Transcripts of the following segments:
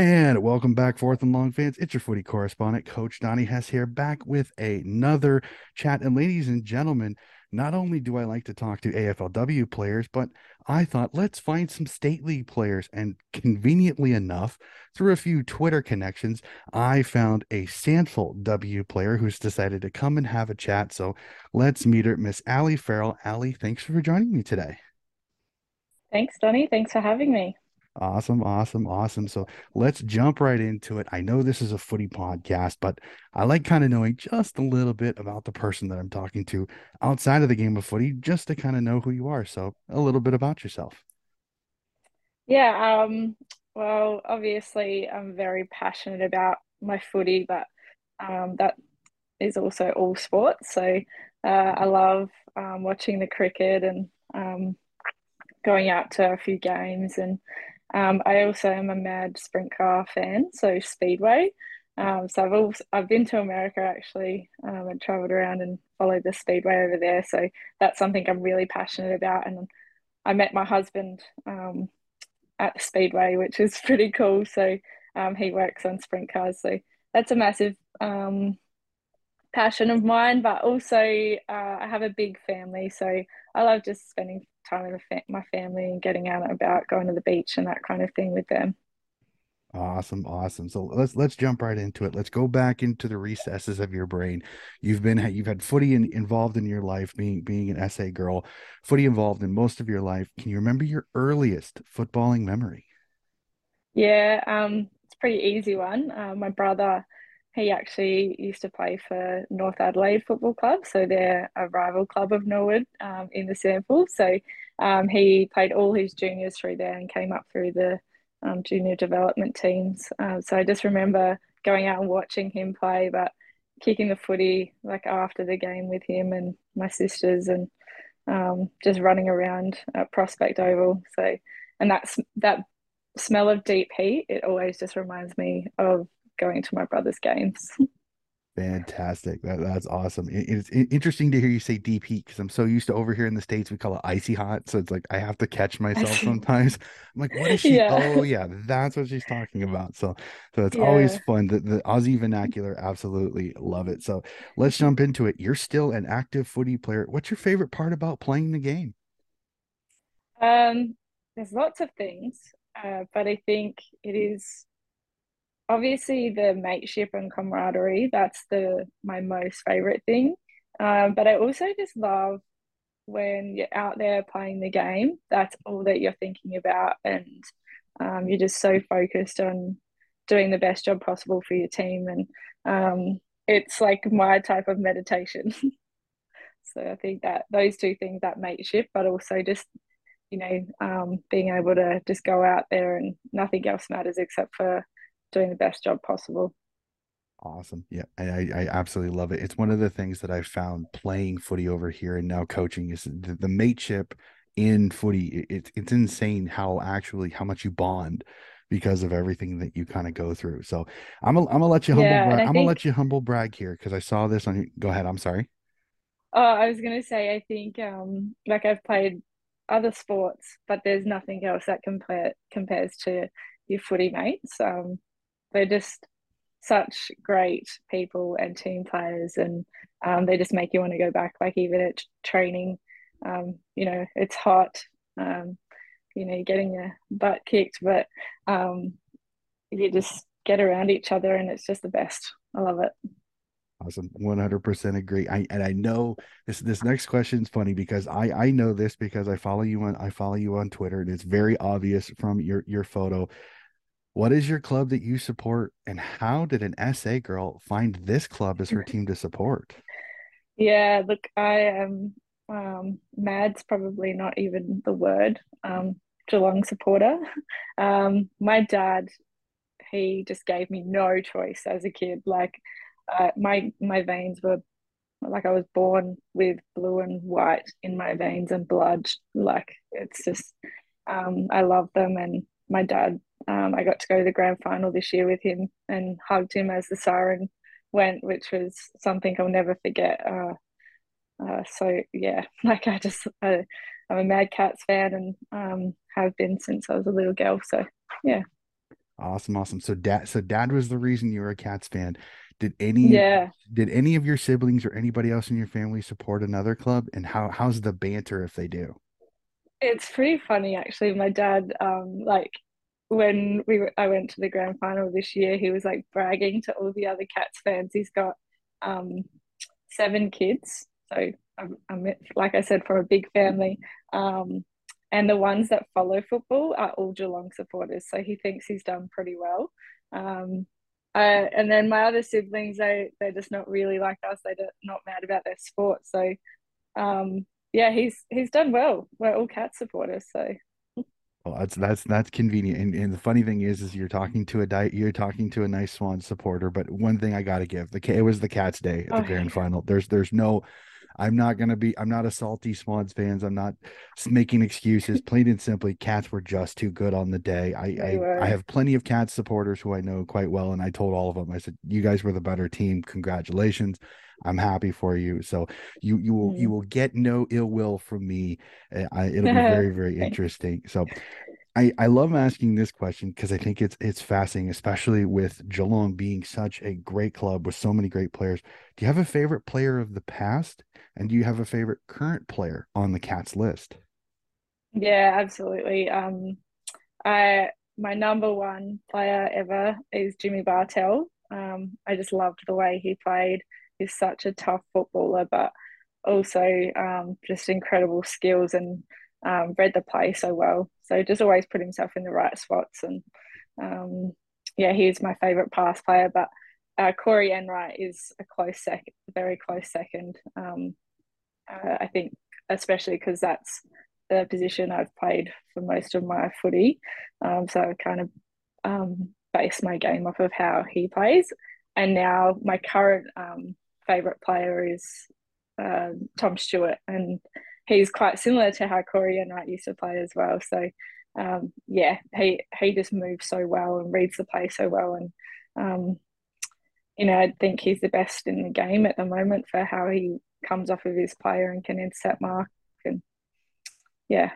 And welcome back, Fourth and Long fans. It's your footy correspondent, Coach Donnie Hess here, back with another chat. And ladies and gentlemen, not only do I like to talk to AFLW players, but I thought let's find some state league players. And conveniently enough, through a few Twitter connections, I found a SANFL W player who's decided to come and have a chat. So let's meet her, Miss Allie Farrell. Allie, thanks for joining me today. Thanks, Donnie. Thanks for having me. Awesome, awesome, awesome. So let's jump right into it. I know this is a footy podcast, but I like kind of knowing just a little bit about the person that I'm talking to outside of the game of footy, just to kind of know who you are. So a little bit about yourself. Yeah, um, well, obviously, I'm very passionate about my footy, but um, that is also all sports. So uh, I love um, watching the cricket and um, going out to a few games and um, I also am a mad sprint car fan, so Speedway. Um, so I've also, I've been to America actually um, and traveled around and followed the Speedway over there. So that's something I'm really passionate about. And I met my husband um, at the Speedway, which is pretty cool. So um, he works on sprint cars. So that's a massive um, passion of mine. But also, uh, I have a big family, so I love just spending time with my family and getting out and about, going to the beach and that kind of thing with them. Awesome, awesome. So let's let's jump right into it. Let's go back into the recesses of your brain. You've been you've had footy in, involved in your life, being being an SA girl, footy involved in most of your life. Can you remember your earliest footballing memory? Yeah, um, it's a pretty easy one. Uh, my brother, he actually used to play for North Adelaide Football Club, so they're a rival club of Norwood um, in the SANFL. So um, he played all his juniors through there and came up through the um, junior development teams. Uh, so I just remember going out and watching him play, but kicking the footy like after the game with him and my sisters and um, just running around at Prospect Oval. So, and that's that smell of deep heat, it always just reminds me of going to my brother's games. Fantastic. That, that's awesome. It, it's interesting to hear you say deep heat because I'm so used to over here in the States, we call it icy hot. So it's like I have to catch myself sometimes. I'm like, what is she? Yeah. Oh, yeah, that's what she's talking about. So, so it's yeah. always fun. The, the Aussie vernacular, absolutely love it. So let's jump into it. You're still an active footy player. What's your favorite part about playing the game? Um, there's lots of things, uh, but I think it is obviously the mateship and camaraderie that's the my most favorite thing. Um, but i also just love when you're out there playing the game that's all that you're thinking about and um, you're just so focused on doing the best job possible for your team and um, it's like my type of meditation. So i think that those two things that mateship but also just you know um, being able to just go out there and nothing else matters except for doing the best job possible. Awesome. Yeah, I, I absolutely love it. It's one of the things that I've found playing footy over here and now coaching is the, the mateship in footy. It's it's insane how actually how much you bond because of everything that you kind of go through. So I'm a, I'm gonna let you humble yeah, brag. I'm think, gonna let you humble brag here because I saw this on. Go ahead. I'm sorry. Oh, I was gonna say I think um like I've played other sports, but there's nothing else that compare compares to your footy mates. Um, they're just such great people and team players, and um, they just make you want to go back. Like even at training, um, you know, it's hot. Um, you know, getting your butt kicked, but um, you just get around each other, and it's just the best. I love it. Awesome, one hundred percent agree. I and I know this. This next question is funny because I I know this because I follow you on I follow you on Twitter, and it's very obvious from your your photo what is your club that you support, and how did an SA girl find this club as her team to support? Yeah, look, I am um, mad's probably not even the word. Um, Geelong supporter. Um, my dad, he just gave me no choice as a kid. Like, uh, my my veins were like I was born with blue and white in my veins and blood. Like, it's just, um, I love them, and my dad um, I got to go to the grand final this year with him and hugged him as the siren went, which was something I'll never forget. Uh, uh, so yeah, like I just I, am a Mad Cats fan and um, have been since I was a little girl. So yeah. Awesome, awesome. So dad, so dad was the reason you were a Cats fan. Did any Yeah, did any of your siblings or anybody else in your family support another club? And how how's the banter if they do? it's pretty funny actually. My dad, um, like when we I went to the grand final this year, he was like bragging to all the other Cats fans. He's got um seven kids, so I'm, I'm like I said, from a big family. Um, and the ones that follow football are all Geelong supporters, so he thinks he's done pretty well. Um, uh, and then my other siblings, they they're just not really like us. They're not mad about their sport, so um, yeah, he's he's done well. We're all cat supporters, so Well, that's that's that's convenient. And and the funny thing is, is you're talking to a di- you're talking to a nice Swan supporter. But one thing I got to give the it was the Cats day at the oh, grand final. There's there's no I'm not gonna be. I'm not a salty Swans fans. I'm not making excuses. Plain and simply, Cats were just too good on the day. I I, I have plenty of Cats supporters who I know quite well, and I told all of them. I said, "You guys were the better team. Congratulations. I'm happy for you." So you you will you mm. will get no ill will from me. Uh, I, it'll be very very interesting. So I, I love asking this question because I think it's it's fascinating, especially with Geelong being such a great club with so many great players. Do you have a favorite player of the past, and do you have a favorite current player on the Cats list? Yeah, absolutely. Um, I my number one player ever is Jimmy Bartel. Um, I just loved the way he played. He's such a tough footballer, but also um, just incredible skills and um, read the play so well. So just always put himself in the right spots. And um, yeah, he's my favourite pass player. But uh, Corey Enright is a close second, very close second. Um, uh, I think, especially because that's the position I've played for most of my footy. Um, so I kind of um, base my game off of how he plays. And now my current um, favourite player is uh, Tom Stewart. And he's quite similar to how Corey Enright used to play as well. So um, yeah, he he just moves so well and reads the play so well, and um, you know I think he's the best in the game at the moment for how he comes off of his player and can intercept mark and yeah.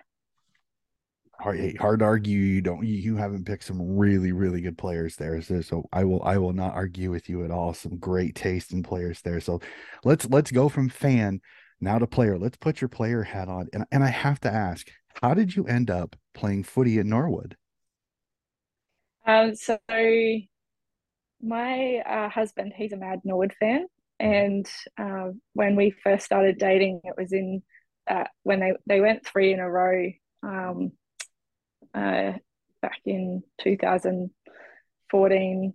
Hard, hard to argue you don't you, you haven't picked some really really good players there so, so I will I will not argue with you at all some great taste in players there so let's let's go from fan now to player. Let's put your player hat on. And, and I have to ask, how did you end up playing footy at Norwood? Um, so my uh, husband, he's a mad Norwood fan. And uh, when we first started dating, it was in uh, when they, they went three in a row um, uh, back in 2014.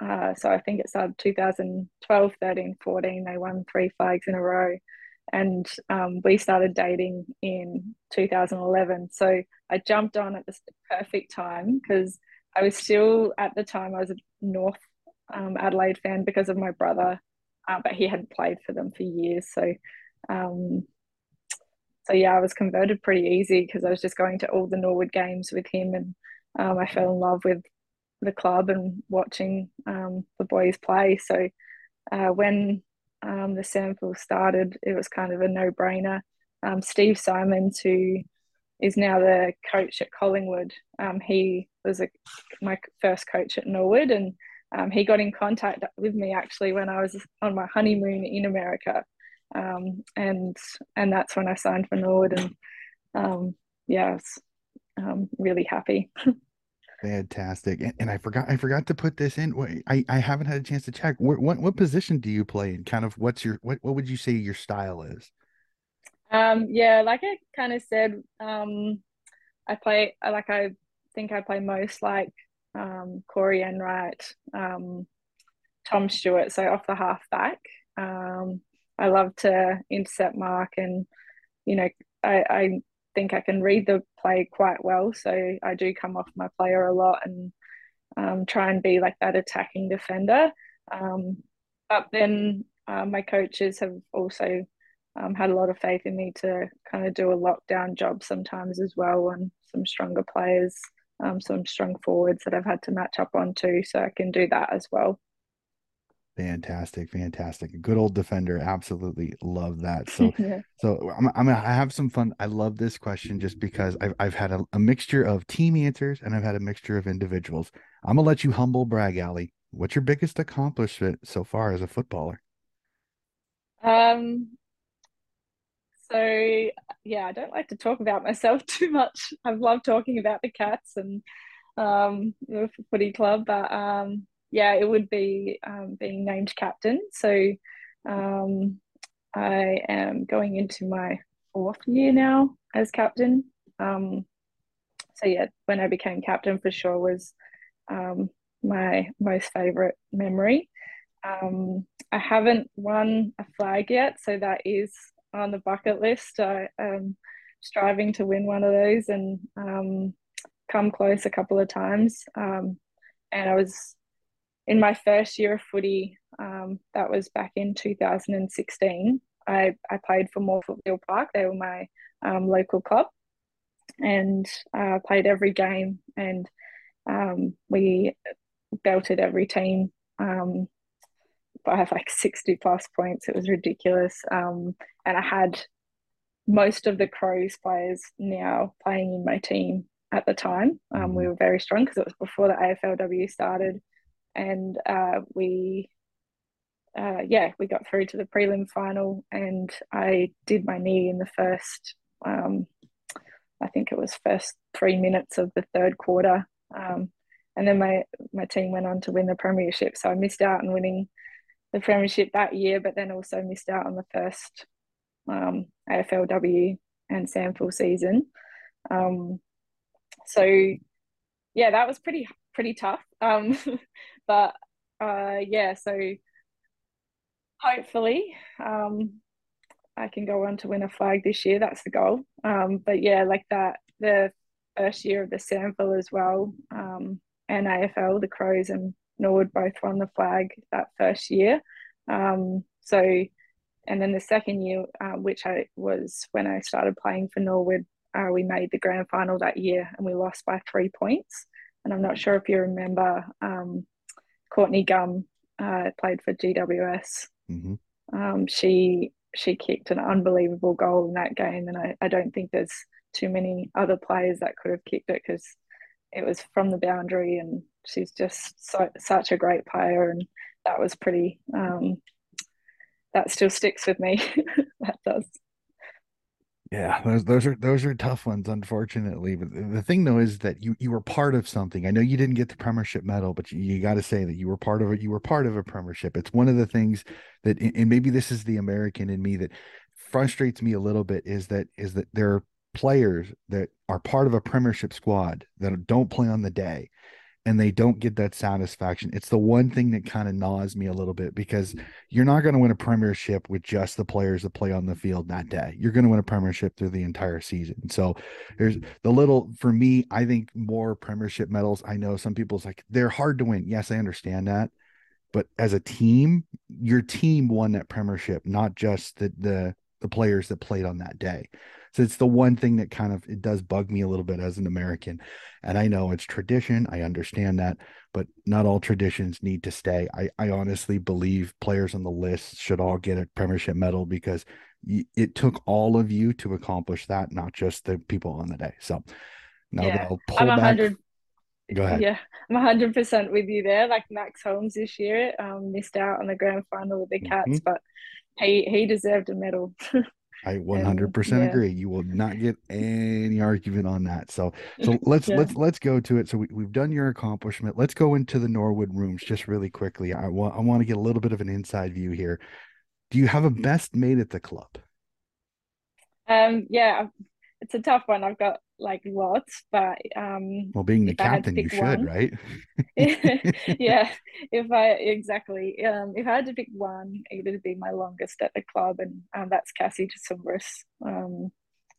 Uh, so I think it started 2012, 13, 14. They won three flags in a row and um, we started dating in 2011. So I jumped on at the perfect time because I was still at the time I was a North um, Adelaide fan because of my brother, uh, but he hadn't played for them for years. So, um, so yeah, I was converted pretty easy because I was just going to all the Norwood games with him, and um, I fell in love with the club and watching um, the boys play. So uh, when um, the SANFL started, it was kind of a no brainer. Um, Steve Symonds, who is now the coach at Collingwood, um, he was a, my first coach at Norwood, and um, he got in contact with me actually when I was on my honeymoon in America, um, and and that's when I signed for Norwood, and yeah, I was really happy. Fantastic. And, and, I forgot I forgot to put this in. I, I haven't had a chance to check. What, what what position do you play and kind of what's your what, what would you say your style is? Um yeah, like I kind of said, um I play like I think I play most like um Corey Enright, um Tom Stewart, so off the half back. Um I love to intercept mark and you know I, I think I can read the play quite well. So I do come off my player a lot and um, try and be like that attacking defender. Um, but then uh, my coaches have also um, had a lot of faith in me to kind of do a lockdown job sometimes as well and some stronger players, um, some strong forwards that I've had to match up on too. So I can do that as well. Fantastic, fantastic. Good old defender. Absolutely love that. So, yeah. so I'm, I'm gonna have some fun. I love this question just because I've I've had a, a mixture of team answers and I've had a mixture of individuals. I'm gonna let you humble brag, Allie. What's your biggest accomplishment so far as a footballer? Um, so yeah, I don't like to talk about myself too much. I've loved talking about the cats and um the footy club, but um yeah, it would be um, being named captain. So um, I am going into my fourth year now as captain. Um, so yeah, when I became captain for sure was um, my most favorite memory. Um, I haven't won a flag yet, so that is on the bucket list. I am striving to win one of those and um, come close a couple of times. And I was in my first year of footy, um, that was back in 2016. I, I played for Morphettville Park. They were my um, local club, and uh, played every game. And um, we belted every team um, by like 60 plus points. It was ridiculous. Um, and I had most of the Crows players now playing in my team at the time. Um, we mm-hmm. were very strong because it was before the AFLW started and uh, we uh, yeah we got through to the prelim final and i did my knee in the first um, i think it was first three minutes of the third quarter um, and then my my team went on to win the premiership. So i missed out on winning the premiership that year but then also missed out on the first um, aflw and SANFL season. Um, so yeah that was pretty pretty tough um, but uh, yeah, so hopefully um, I can go on to win a flag this year. That's the goal. Um, but yeah, like that, the first year of the SANFL as well, um, and AFL, the Crows and Norwood both won the flag that first year. Um, so, and then the second year, uh, which I was when I started playing for Norwood, uh, we made the grand final that year and we lost by three points. And I'm not sure if you remember um, Courtney Gum uh, played for GWS. Mm-hmm. Um, she she kicked an unbelievable goal in that game, and I, I don't think there's too many other players that could have kicked it because it was from the boundary, and she's just so, such a great player, and that was pretty. Um, that still sticks with me. that does. Yeah, those those are those are tough ones, unfortunately. But the thing though is that you you were part of something. I know you didn't get the Premiership medal, but you, you got to say that you were part of it. You were part of a Premiership. It's one of the things that, and maybe this is the American in me that frustrates me a little bit is that is that there are players that are part of a Premiership squad that don't play on the day, and they don't get that satisfaction. It's the one thing that kind of gnaws me a little bit because mm. you're not going to win a premiership with just the players that play on the field that day. You're going to win a premiership through the entire season. So there's mm. the little for me, I think more premiership medals. I know some people's like they're hard to win. Yes, I understand that. But as a team, your team won that premiership, not just the the the players that played on that day. So it's the one thing that kind of it does bug me a little bit as an American. And I know it's tradition. I understand that, but not all traditions need to stay. I, I honestly believe players on the list should all get a premiership medal because it took all of you to accomplish that, not just the people on the day. So now yeah. that I'll pull I'm 100, back. Go ahead. Yeah, I'm 100% with you there. Like Max Holmes this year um, missed out on the grand final with the Cats, mm-hmm. but he he deserved a medal. I 100% yeah. agree. You will not get any argument on that. So, so let's yeah. let's let's go to it. So we, we've done your accomplishment. Let's go into the Norwood rooms just really quickly. I want I want to get a little bit of an inside view here. Do you have a best mate at the club? Um, yeah, it's a tough one. I've got like lots, but um, well, being the captain, you should, one, right? yeah, if I exactly, um, if I had to pick one, it would be my longest at the club, and um, that's Cassie Decembris. Um,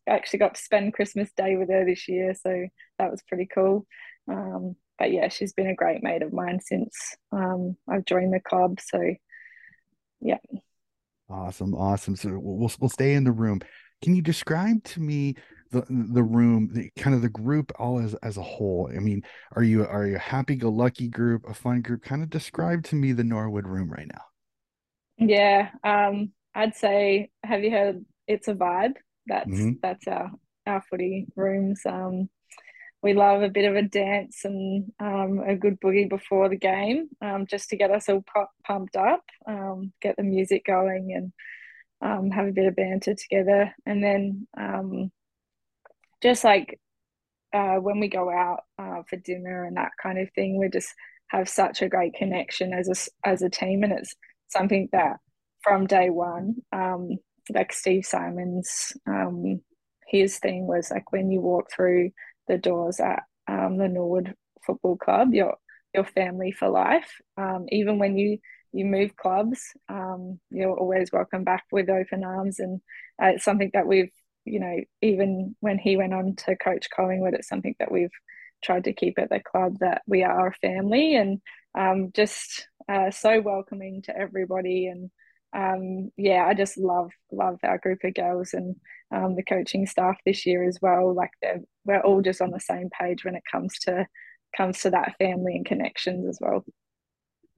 I actually got to spend Christmas Day with her this year, so that was pretty cool. Um, but yeah, she's been a great mate of mine since um, I've joined the club. So yeah. Awesome, awesome. So we'll we'll stay in the room. Can you describe to me the the room, the kind of the group all as as a whole. I mean, are you are you a happy go lucky group, a fun group? Kind of describe to me the Norwood room right now. Yeah, um, I'd say have you heard it's a vibe? That's mm-hmm. that's our our footy rooms. Um, we love a bit of a dance and um, a good boogie before the game, um, just to get us all pumped up, um, get the music going, and um, have a bit of banter together. And then um, just like uh, when we go out uh, for dinner and that kind of thing, we just have such a great connection as a as a team, and it's something that from day one, um, like Steve Symonds, his thing was like when you walk through the doors at um, the Norwood Football Club, your your family for life. Um, even when you you move clubs, um, you're always welcome back with open arms, and uh, it's something that we've you know even when he went on to coach Collingwood, it's something that we've tried to keep at the club that we are a family and um, just uh, so welcoming to everybody and um, yeah, I just love love our group of girls and um, the coaching staff this year as well. Like we're all just on the same page when it comes to comes to that family and connections as well.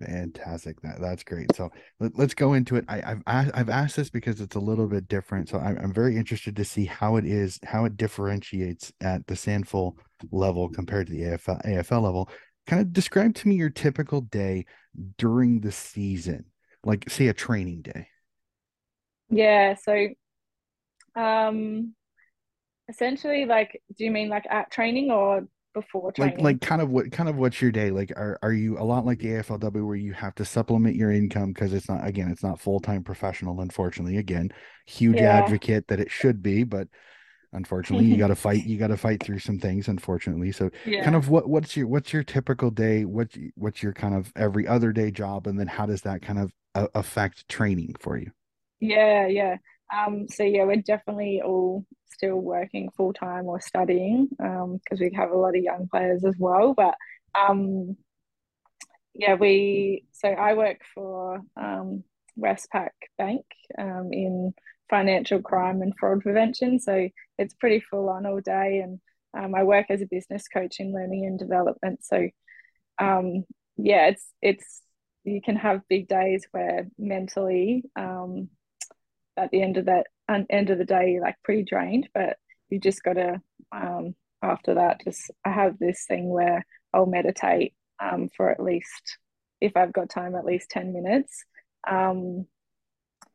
Fantastic. That that's great. So let, us go into it. I, have I've asked this because it's a little bit different. So I'm, I'm very interested to see how it is, how it differentiates at the SANFL level compared to the AFL AFL level. Kind of describe to me your typical day during the season like say a training day yeah so um essentially like do you mean like at training or before training? like like kind of what kind of what's your day? Like are, are you a lot like the aflw where you have to supplement your income because it's not again it's not full-time professional unfortunately. Again huge yeah. advocate that it should be but unfortunately you got to fight you got to fight through some things unfortunately. So yeah. kind of what what's your what's your typical day? What's what's your kind of every other day job? And then how does that kind of uh, affect training for you? Yeah yeah um so yeah we're definitely all still working full-time or studying um because we have a lot of young players as well but um yeah we so i work for um westpac bank um in financial crime and fraud prevention. So it's pretty full on all day. And um, I work as a business coach in learning and development. So um, yeah, it's it's you can have big days where mentally um, at the end of that end of the day you're like pretty drained, but you just got to um, after that just I have this thing where I'll meditate um, for at least if I've got time at least 10 minutes um,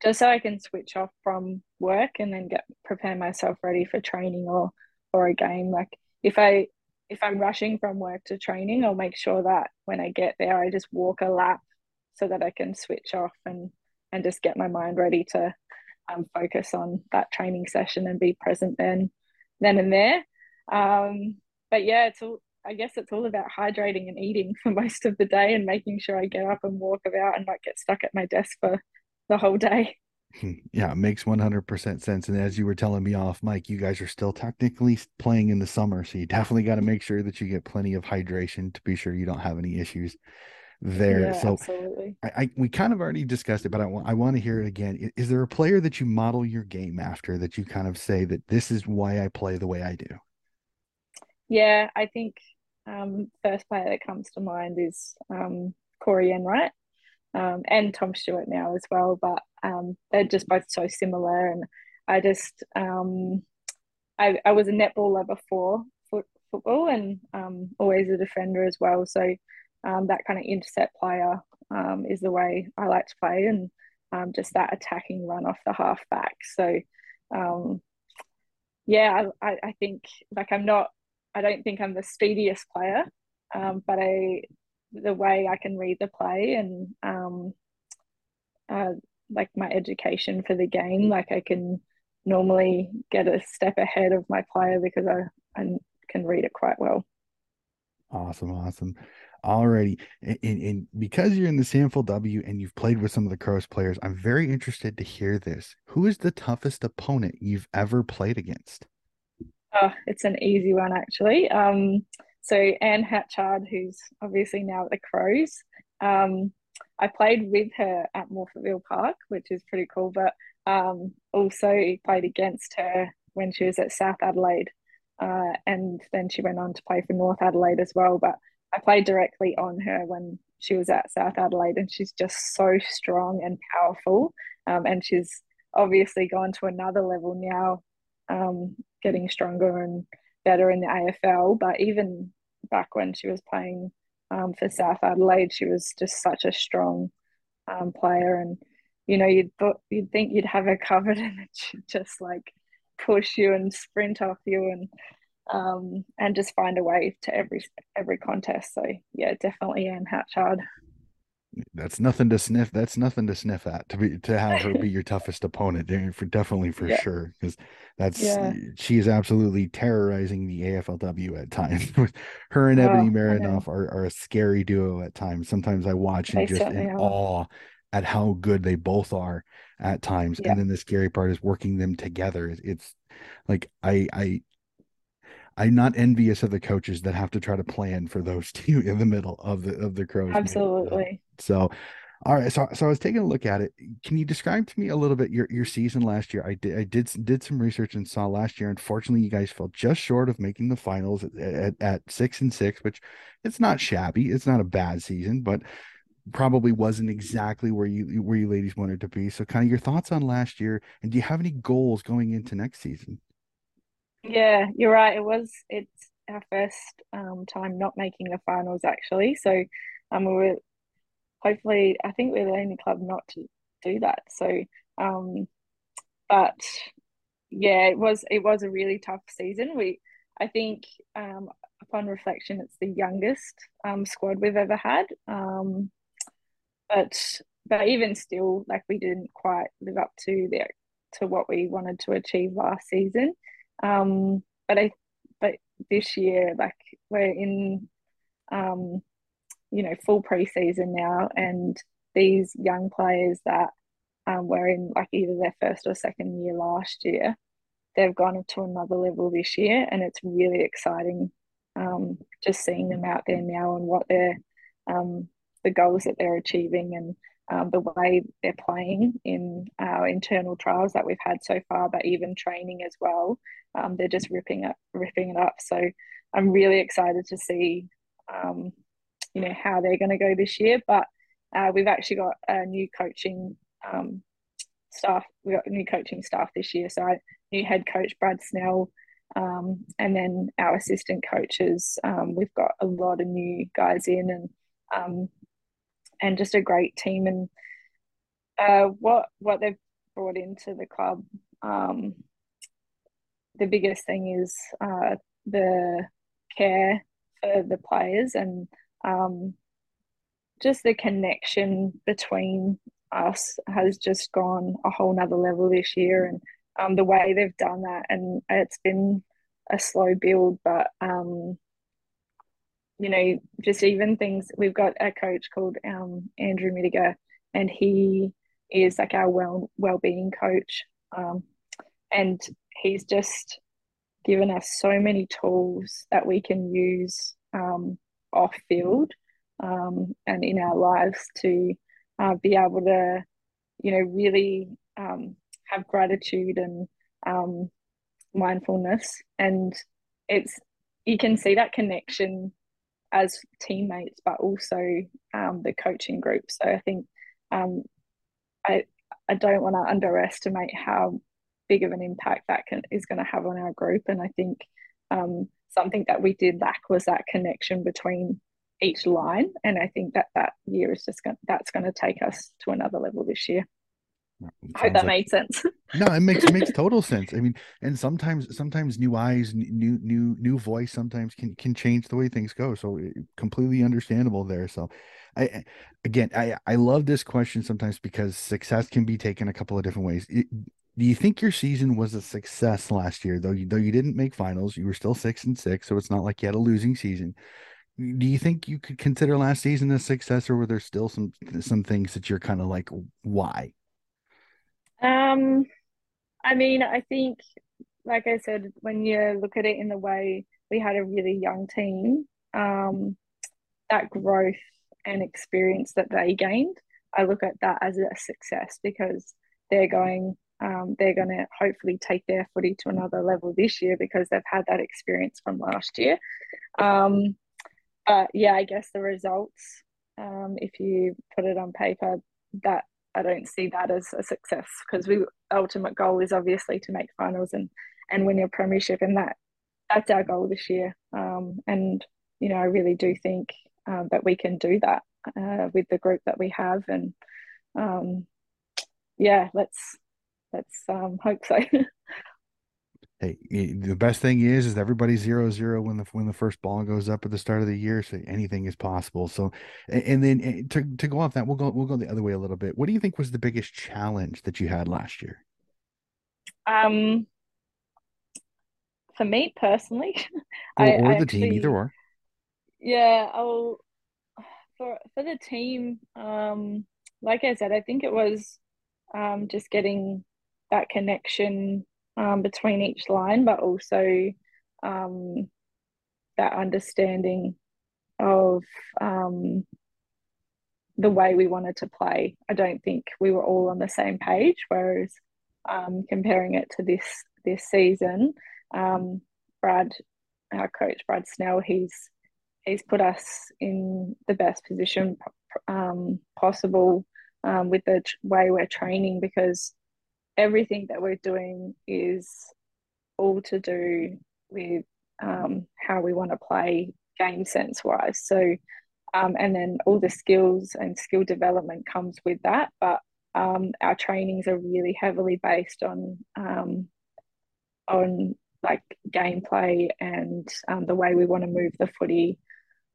just so I can switch off from work and then get prepare myself ready for training or or a game. Like if I if I'm rushing from work to training, I'll make sure that when I get there, I just walk a lap so that I can switch off and and just get my mind ready to um, focus on that training session and be present then then and there. Um, but yeah, it's all I guess it's all about hydrating and eating for most of the day and making sure I get up and walk about and not get stuck at my desk for the whole day. Yeah, it makes 100% sense. And as you were telling me off, Mike, you guys are still technically playing in the summer. So you definitely got to make sure that you get plenty of hydration to be sure you don't have any issues there. Yeah, so absolutely. I, I, we kind of already discussed it, but I want I want to hear it again. Is there a player that you model your game after that you kind of say that this is why I play the way I do? Yeah, I think um, first player that comes to mind is um, Corey Enright um, and Tom Stewart now as well. But um, they're just both so similar, and I just um, I I was a netballer before foot, football, and um, always a defender as well. So um, that kind of intercept player um, is the way I like to play, and just that attacking run off the half back. So yeah, I, I think like I'm not. I don't think I'm the speediest player, um, but I the way I can read the play and um, uh, like my education for the game. Like I can normally get a step ahead of my player because I, I can read it quite well. Awesome, awesome. Alrighty, and, and, because you're in the SANFL W and you've played with some of the Crows players, I'm very interested to hear this. Who is the toughest opponent you've ever played against? Oh, it's an easy one actually. Um, so Anne Hatchard, who's obviously now at the Crows, um, I played with her at Morphettville Park, which is pretty cool. But um, also played against her when she was at South Adelaide, uh, and then she went on to play for North Adelaide as well. But I played directly on her when she was at South Adelaide, and she's just so strong and powerful. Um, and she's obviously gone to another level now, um, getting stronger and better in the AFL. But even back when she was playing um, for South Adelaide, she was just such a strong um, player, and you know you'd thought you'd think you'd have her covered, and she'd just like push you and sprint off you and um, and just find a way to every every contest. So yeah, definitely Anne Hatchard. That's nothing to sniff. That's nothing to sniff at to be to have her be your toughest opponent. For definitely for yeah. sure, because that's yeah. she is absolutely terrorizing the AFLW at times. her and Ebony oh, Marinoff are, are a scary duo at times. Sometimes I watch and just in are. awe at how good they both are at times. Yeah. And then the scary part is working them together. It's like I I I'm not envious of the coaches that have to try to plan for those two in the middle of the of the crows. Absolutely. So, all right. So, so I was taking a look at it. Can you describe to me a little bit your your season last year? I did I did did some research and saw last year. Unfortunately, you guys fell just short of making the finals at, at, at six and six, which it's not shabby. It's not a bad season, but probably wasn't exactly where you where you ladies wanted to be. So, kind of your thoughts on last year, and do you have any goals going into next season? Yeah, you're right. It was it's our first um, time not making the finals actually. So um, we were hopefully I think we're the only club not to do that. So um, but yeah, it was it was a really tough season. We I think um, upon reflection, it's the youngest um, squad we've ever had. Um, but but even still, like we didn't quite live up to the to what we wanted to achieve last season. Um, but I, but this year, like we're in, um, you know, full preseason now, and these young players that um, were in like either their first or second year last year, they've gone to another level this year, and it's really exciting. Um, just seeing them out there now and what they're um, the goals that they're achieving and um, the way they're playing in our internal trials that we've had so far, but even training as well. Um, they're just ripping it, ripping it up. So I'm really excited to see, um, you know, how they're going to go this year. But uh, we've actually got a new coaching um, staff. We got new coaching staff this year. So new head coach Brad Snell, um, and then our assistant coaches. Um, we've got a lot of new guys in and and just a great team. And uh, what what they've brought into the club, um, the biggest thing is uh, the care for the players and um, just the connection between us has just gone a whole nother level this year and um, the way they've done that and it's been a slow build but um, you know, just even things. We've got a coach called um, Andrew Midiger, and he is like our well well-being coach, um, and he's just given us so many tools that we can use um, off field um, and in our lives to uh, be able to, you know, really um, have gratitude and um, mindfulness, and it's you can see that connection as teammates, but also um, the coaching group. So I think um, I I don't want to underestimate how big of an impact that can, is going to have on our group. And I think um, something that we did lack was that connection between each line. And I think that that year is just going that's going to take us to another level this year. I hope that like, made sense. no, it makes it makes total sense. I mean, and sometimes sometimes new eyes, new new new voice sometimes can can change the way things go. So eh, completely understandable there. So I again I I love this question sometimes because success can be taken a couple of different ways. It, do you think your season was a success last year though you though you didn't make finals you were still six and six so it's not like you had a losing season do you think you could consider last season a success or were there still some some things that you're kind of like why um, I mean, I think, like I said, when you look at it in the way we had a really young team, um, that growth and experience that they gained, I look at that as a success because they're going um, they're going to hopefully take their footy to another level this year because they've had that experience from last year. Um, but yeah, I guess the results, um, if you put it on paper, that I don't see that as a success because we ultimate goal is obviously to make finals and and win your premiership, and that that's our goal this year. Um, and you know, I really do think um, that we can do that uh, with the group that we have, and um, yeah, let's let's um, hope so. hey, the best thing is, is everybody's zero zero when the when the first ball goes up at the start of the year. So anything is possible. So, and then eh, to to go off that, we'll go we'll go the other way a little bit. What do you think was the biggest challenge that you had last year? Um, for me personally, or, I, or I the actually, team, either or. Yeah, I'll for for the team. Um, like I said, I think it was um just getting that connection um, between each line, but also um, that understanding of um, the way we wanted to play. I don't think we were all on the same page. Whereas um, comparing it to this this season, um, Brad, our coach Brad Snell, he's he's put us in the best position um, possible with the way we're training because everything that we're doing is all to do with um, how we want to play game sense wise. So, um, and then all the skills and skill development comes with that. But um, our trainings are really heavily based on um, on like gameplay and um, the way we want to move the footy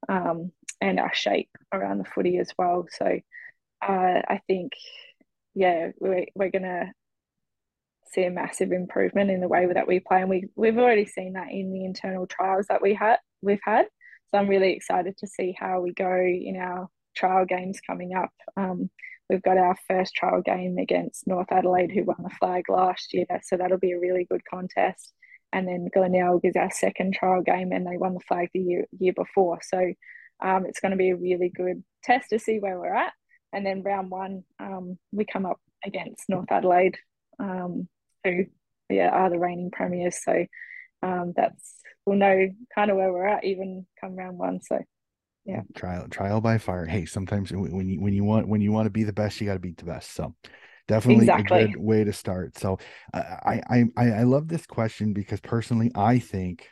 um, and our shape around the footy as well. So, uh, I think yeah, we're, we're gonna see a massive improvement in the way that we play, and we we've already seen that in the internal trials that we had we've had. So I'm really excited to see how we go in our trial games coming up. Um, we've got our first trial game against North Adelaide, who won the flag last year, so that'll be a really good contest. And then Glenelg is our second trial game, and they won the flag the year year before. So um, it's going to be a really good test to see where we're at. And then round one, um, we come up against North Adelaide, um, who yeah are the reigning premiers. So um, that's we'll know kind of where we're at even come round one. So yeah, trial trial by fire. Hey, sometimes when you when you want when you want to be the best, you got to beat the best. So definitely exactly. a good way to start. So I I I I love this question because personally I think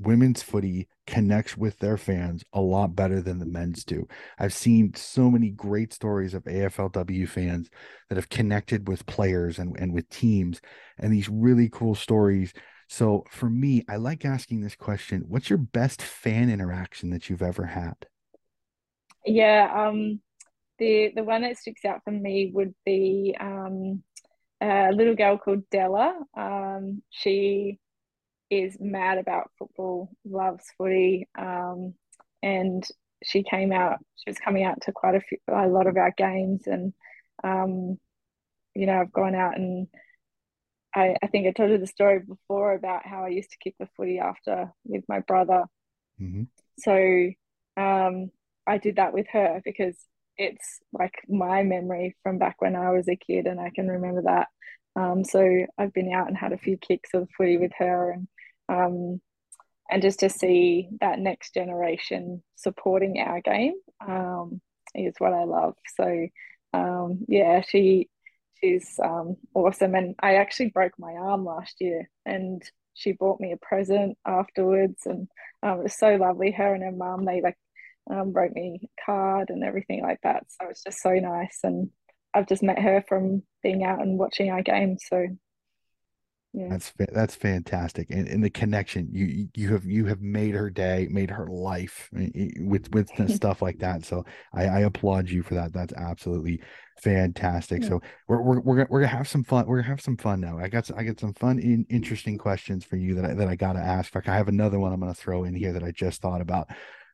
women's footy connects with their fans a lot better than the men's do. I've seen so many great stories of AFLW fans that have connected with players and, and with teams and these really cool stories. So for me, I like asking this question. What's your best fan interaction that you've ever had? Yeah, um the the one that sticks out for me would be um a little girl called Della. Um she is mad about football, loves footy, um, and she came out. She was coming out to quite a few, a lot of our games, and um, you know, I've gone out and I, I think I told you the story before about how I used to kick the footy after with my brother. Mm-hmm. So um, I did that with her because it's like my memory from back when I was a kid, and I can remember that. Um, so I've been out and had a few kicks of footy with her, and um, and just to see that next generation supporting our game um, is what I love. So um, yeah, she she's um, awesome, and I actually broke my arm last year, and she bought me a present afterwards, and um, it was so lovely. Her and her mum they like um, wrote me a card and everything like that. So it's just so nice, and I've just met her from being out and watching our game. So yeah. That's that's fantastic, and, and the connection you you have you have made her day, made her life eh, eh, with with stuff like that. So I, I applaud you for that. That's absolutely fantastic. Yeah. So we're we're we're gonna, we're gonna have some fun. We're gonna have some fun now. I got I got some fun, in, interesting questions for you that I, that I got to ask. Fact, I have another one I'm gonna throw in here that I just thought about.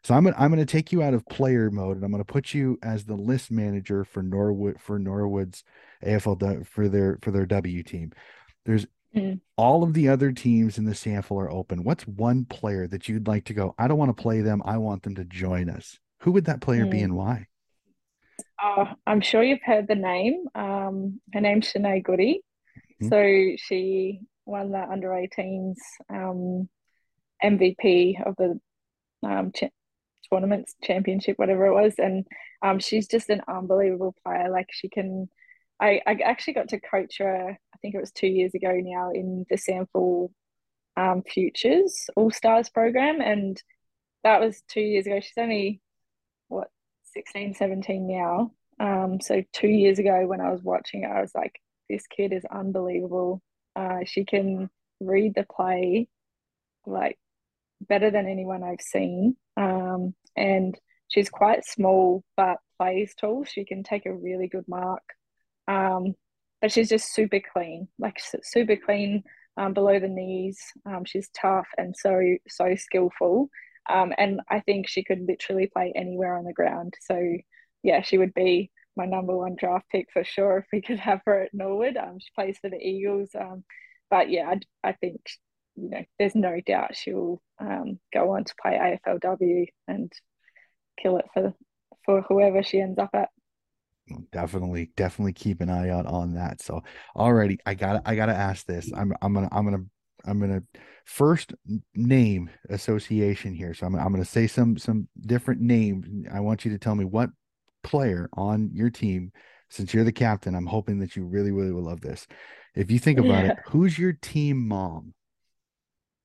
So I'm gonna I'm gonna take you out of player mode and I'm gonna put you as the list manager for Norwood for Norwood's AFL for their for their W team. There's Mm. All of the other teams in the SANFL are open. What's one player that you'd like to go? I don't want to play them. I want them to join us. Who would that player mm. be and why? Uh, I'm sure you've heard the name. Um, her name's Shineah Goody. Mm-hmm. So she won the under 18s um, MVP of the um, ch- tournaments championship, whatever it was, and um, she's just an unbelievable player. Like she can, I, I actually got to coach her. Think it was two years ago now in the SANFL um, Futures All Stars program, and that was two years ago. She's only what 16, 17 now. Um, so two years ago when I was watching it, I was like, this kid is unbelievable. Uh, she can read the play like better than anyone I've seen. Um, and she's quite small but plays tall. She can take a really good mark. Um, but she's just super clean, like super clean um, below the knees. Um, she's tough and so so skillful. Um, and I think she could literally play anywhere on the ground. So yeah, she would be my number one draft pick for sure if we could have her at Norwood. Um, she plays for the Eagles. Um, but yeah, I, I think you know there's no doubt she'll um, go on to play AFLW and kill it for for whoever she ends up at. Definitely, definitely keep an eye out on that. So, already, I gotta, I gotta ask this. I'm, I'm gonna, I'm gonna, I'm gonna first name association here. So I'm, I'm gonna say some, some different names. I want you to tell me what player on your team, since you're the captain, I'm hoping that you really, really will love this. If you think about yeah. it, who's your team mom?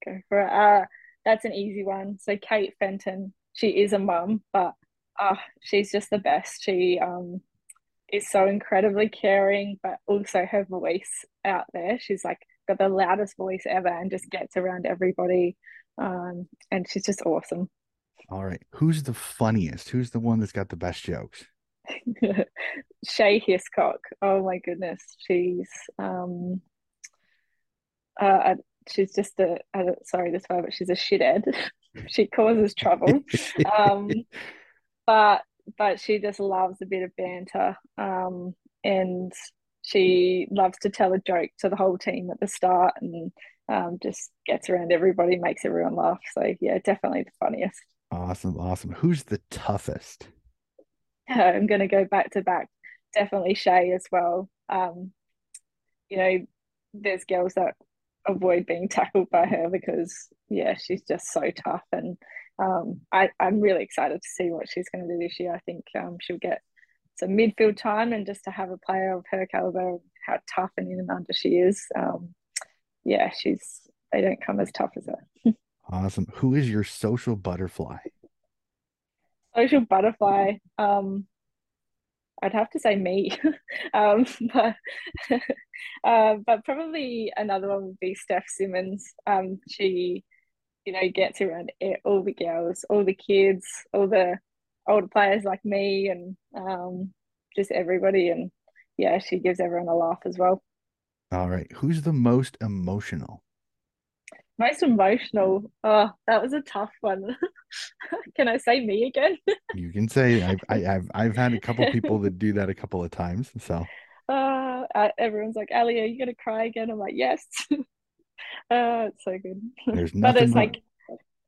okay for. Uh, that's an easy one. So Kate Fenton, she is a mom but uh, she's just the best. She um is so incredibly caring, but also her voice out there. She's like got the loudest voice ever and just gets around everybody. Um, and she's just awesome. All right. Who's the funniest? Who's the one that's got the best jokes? Shay Hiscock. Oh my goodness. She's um uh she's just a uh, sorry this way, but she's a shithead. she causes trouble. um but but she just loves a bit of banter. Um and she loves to tell a joke to the whole team at the start and um, just gets around everybody, makes everyone laugh. So yeah, definitely the funniest. Awesome, awesome. Who's the toughest? I'm going to go back to back. Definitely Shay as well. Um, you know, there's girls that avoid being tackled by her because yeah, she's just so tough, and um, I, I'm really excited to see what she's going to do this year. I think um, she'll get some midfield time, and just to have a player of her caliber, how tough and in and under she is, um, yeah, she's they don't come as tough as her. Awesome. Who is your social butterfly? Social butterfly. Um, I'd have to say me, um, but uh, but probably another one would be Steph Simmons. Um, she, you know, gets around all the girls, all the kids, all the older players like me, and um, just everybody. And yeah, she gives everyone a laugh as well. All right, who's the most emotional? Most emotional. Oh, that was a tough one. can I say me again? you can say I've I, have i I've had a couple people that do that a couple of times. So uh, everyone's like, Ali, are you gonna cry again? I'm like, yes. uh, it's so good. There's nothing. but it's wrong. like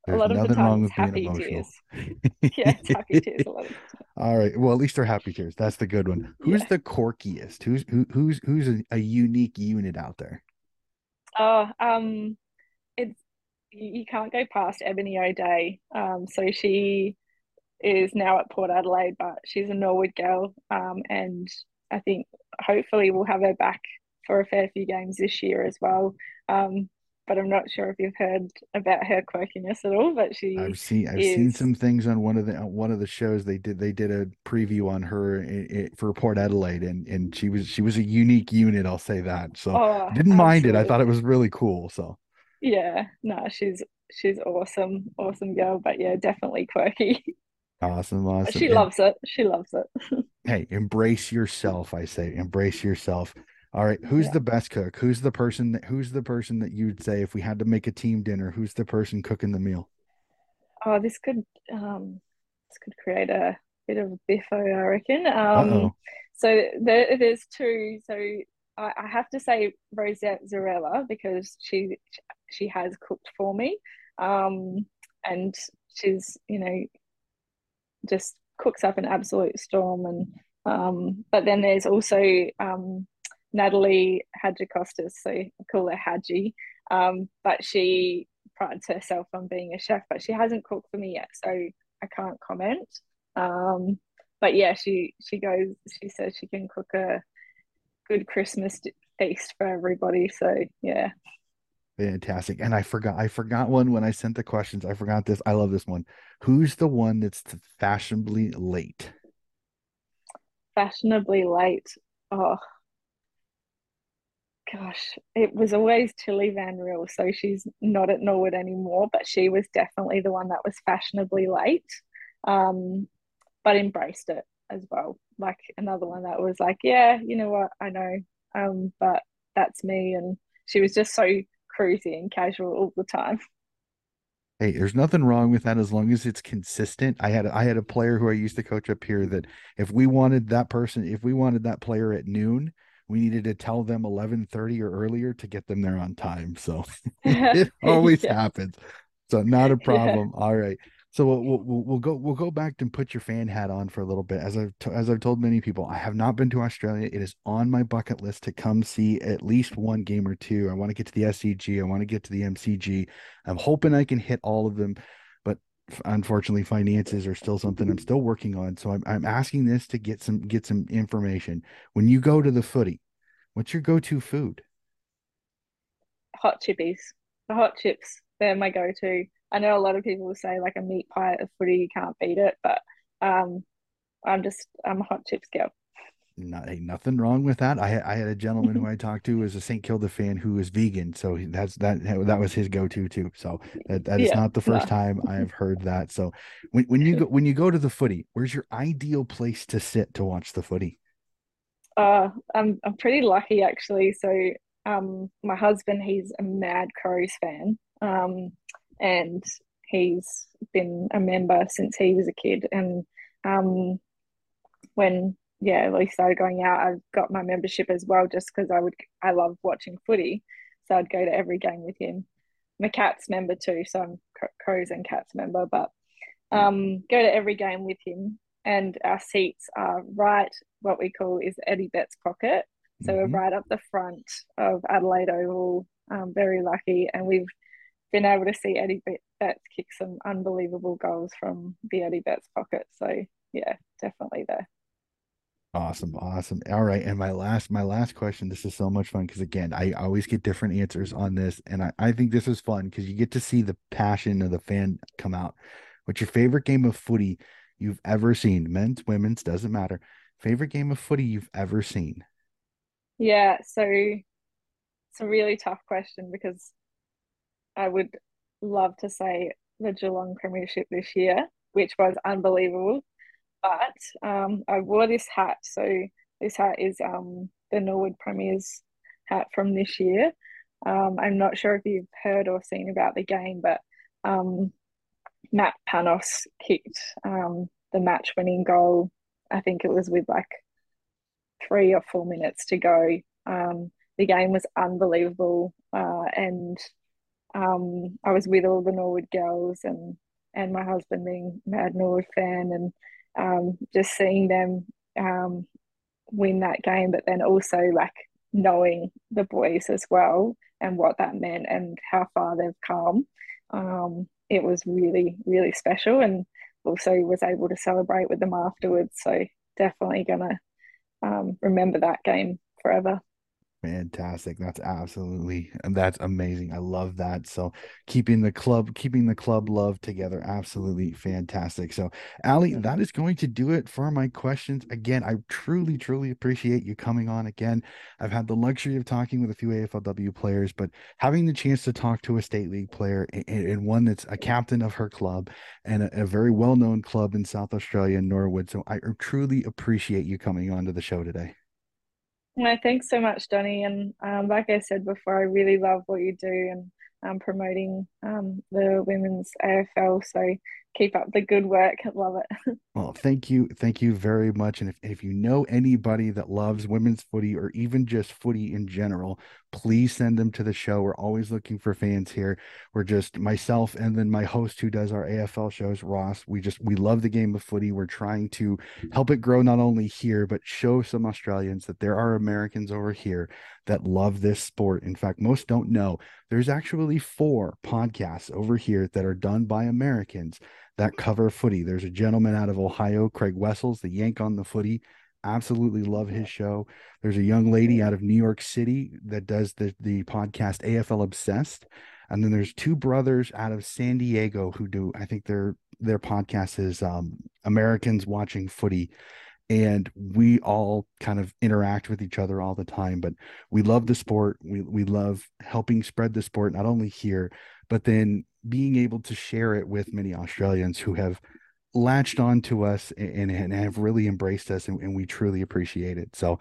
there's a lot of the time it's happy tears. yeah, it's happy tears a lot of All right. Well, at least they're happy tears. That's the good one. Who's yeah. the quirkiest? Who's who, who's who's a, a unique unit out there? Oh, um, it's you can't go past Ebony O'Dea. Um, so she is now at Port Adelaide, but she's a Norwood girl. Um, and I think hopefully we'll have her back for a fair few games this year as well. Um, but I'm not sure if you've heard about her quirkiness at all. But she, I've seen, I've is... seen some things on one of the one of the shows they did. They did a preview on her in, in, for Port Adelaide, and and she was she was a unique unit. I'll say that. So oh, didn't absolutely. mind it. I thought it was really cool. So yeah, no, she's she's awesome, awesome girl. But yeah, definitely quirky. Awesome, awesome. She and, loves it. She loves it. hey, embrace yourself. I say, embrace yourself. All right, who's yeah. the best cook? Who's the person that who's the person that you'd say if we had to make a team dinner, who's the person cooking the meal? Oh, this could um this could create a bit of a biffo, I reckon. Um so there, there's two. So I, I have to say Rosette Zarella because she she has cooked for me. Um, and she's, you know, just cooks up an absolute storm. And um, but then there's also um, Natalie Hadjikostas, so I call her Hadji. Um, but she prides herself on being a chef, but she hasn't cooked for me yet, so I can't comment. Um, but yeah, she she goes. She says she can cook a good Christmas feast for everybody. So yeah. Fantastic. And I forgot I forgot one when I sent the questions. I forgot this. I love this one. Who's the one that's fashionably late? Fashionably late. Oh gosh, it was always Tilly Van Riel. So she's not at Norwood anymore, but she was definitely the one that was fashionably late. Um, but embraced it as well. Like another one that was like, yeah, you know what, I know. Um, but that's me. And she was just so cruisy and casual all the time. Hey, there's nothing wrong with that as long as it's consistent. I had I had a player who I used to coach up here that if we wanted that person, if we wanted that player at noon, we needed to tell them 11:30 or earlier to get them there on time. So it always yeah. happens. So not a problem. Yeah. All right. So we'll, we'll, we'll go we'll go back and put your fan hat on for a little bit. As I've t- as I've told many people, I have not been to Australia. It is on my bucket list to come see at least one game or two. I want to get to the SCG. I want to get to the MCG. I'm hoping I can hit all of them, unfortunately, finances are still something I'm still working on. So I'm I'm asking this to get some get some information. When you go to the footy, what's your go to food? Hot chippies. The hot chips. They're my go to I know a lot of people will say like a meat pie at a footy, you can't beat it, but um, I'm just I'm a hot chips girl. Not ain't nothing wrong with that. I I had a gentleman who I talked to was a St. Kilda fan who was vegan, so that's that that was his go to too. So that, that is yeah, not the first no. time I have heard that. So when when you go when you go to the footy, where's your ideal place to sit to watch the footy? Uh, I'm I'm pretty lucky actually. So um, my husband he's a mad Crows fan. Um, and he's been a member since he was a kid. And um, when yeah, we started going out, I got my membership as well, just because I would I love watching footy, so I'd go to every game with him. I'm a Cats member too, so I'm Crows and Cats member, but um, go to every game with him. And our seats are right, what we call is Eddie Betts pocket. So mm-hmm. we're right up the front of Adelaide Oval. Um, very lucky, and we've been able to see Eddie Betts kick some unbelievable goals from the Eddie Betts pocket. So yeah, definitely there. Awesome, awesome. All right, and my last my last question. This is so much fun because again, I always get different answers on this, and I, I think this is fun because you get to see the passion of the fan come out. What's your favorite game of footy you've ever seen? Men's, women's, doesn't matter. Favorite game of footy you've ever seen? Yeah, so it's a really tough question because I would love to say the Geelong Premiership this year, which was unbelievable. But um, I wore this hat. So this hat is um, the Norwood Premiers hat from this year. Um, I'm not sure if you've heard or seen about the game, but um, Matt Panos kicked um, the match winning goal. I think it was with like three or four minutes to go. Um, the game was unbelievable. Uh, and I was with all the Norwood girls and and my husband being mad Norwood fan and um, just seeing them um, win that game, but then also like knowing the boys as well and what that meant and how far they've come. Um, it was really really special and also was able to celebrate with them afterwards. So definitely gonna um, remember that game forever. Fantastic. That's absolutely that's amazing. I love that. So keeping the club, keeping the club love together, absolutely fantastic. So Ali, that is going to do it for my questions. Again, I truly, truly appreciate you coming on again. I've had the luxury of talking with a few AFLW players, but having the chance to talk to a state league player and, one that's a captain of her club and a, a very well-known club in South Australia, Norwood. So I truly appreciate you coming on to the show today. No, thanks so much, Donny. And um, like I said before, I really love what you do and um, promoting um, the women's AFL. So keep up the good work. Love it. Well, thank you. Thank you very much. And if, if you know anybody that loves women's footy or even just footy in general, please send them to the show. We're always looking for fans here. We're just myself and then my host who does our AFL shows, Ross. We just we love the game of footy. We're trying to help it grow not only here, but show some Australians that there are Americans over here that love this sport. In fact, most don't know there's actually four podcasts over here that are done by Americans that cover footy. There's a gentleman out of Ohio, Craig Wessels, the Yank on the footy. Absolutely love his show. There's a young lady out of New York City that does the, the podcast AFL Obsessed. And then there's two brothers out of San Diego who do, I think their their podcast is um, Americans Watching Footy. And we all kind of interact with each other all the time. But we love the sport. We we love helping spread the sport, not only here, but then being able to share it with many Australians who have latched on to us and, and have really embraced us and, and we truly appreciate it. So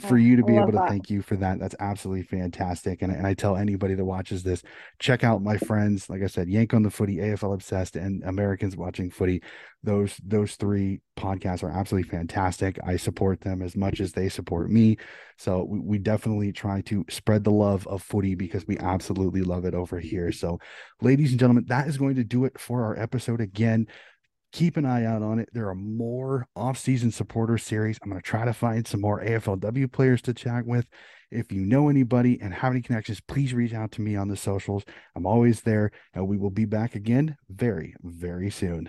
for you to be able to that. thank you for that. That's absolutely fantastic. And, and I tell anybody that watches this, check out my friends. Like I said, Yank on the Footy, AFL Obsessed, and Americans Watching Footy. Those those three podcasts are absolutely fantastic. I support them as much as they support me. So we, we definitely try to spread the love of footy because we absolutely love it over here. So, ladies and gentlemen, that is going to do it for our episode again keep an eye out on it. There are more off-season supporter series. I'm going to try to find some more AFLW players to chat with. If you know anybody and have any connections, please reach out to me on the socials. I'm always there, and we will be back again very, very soon.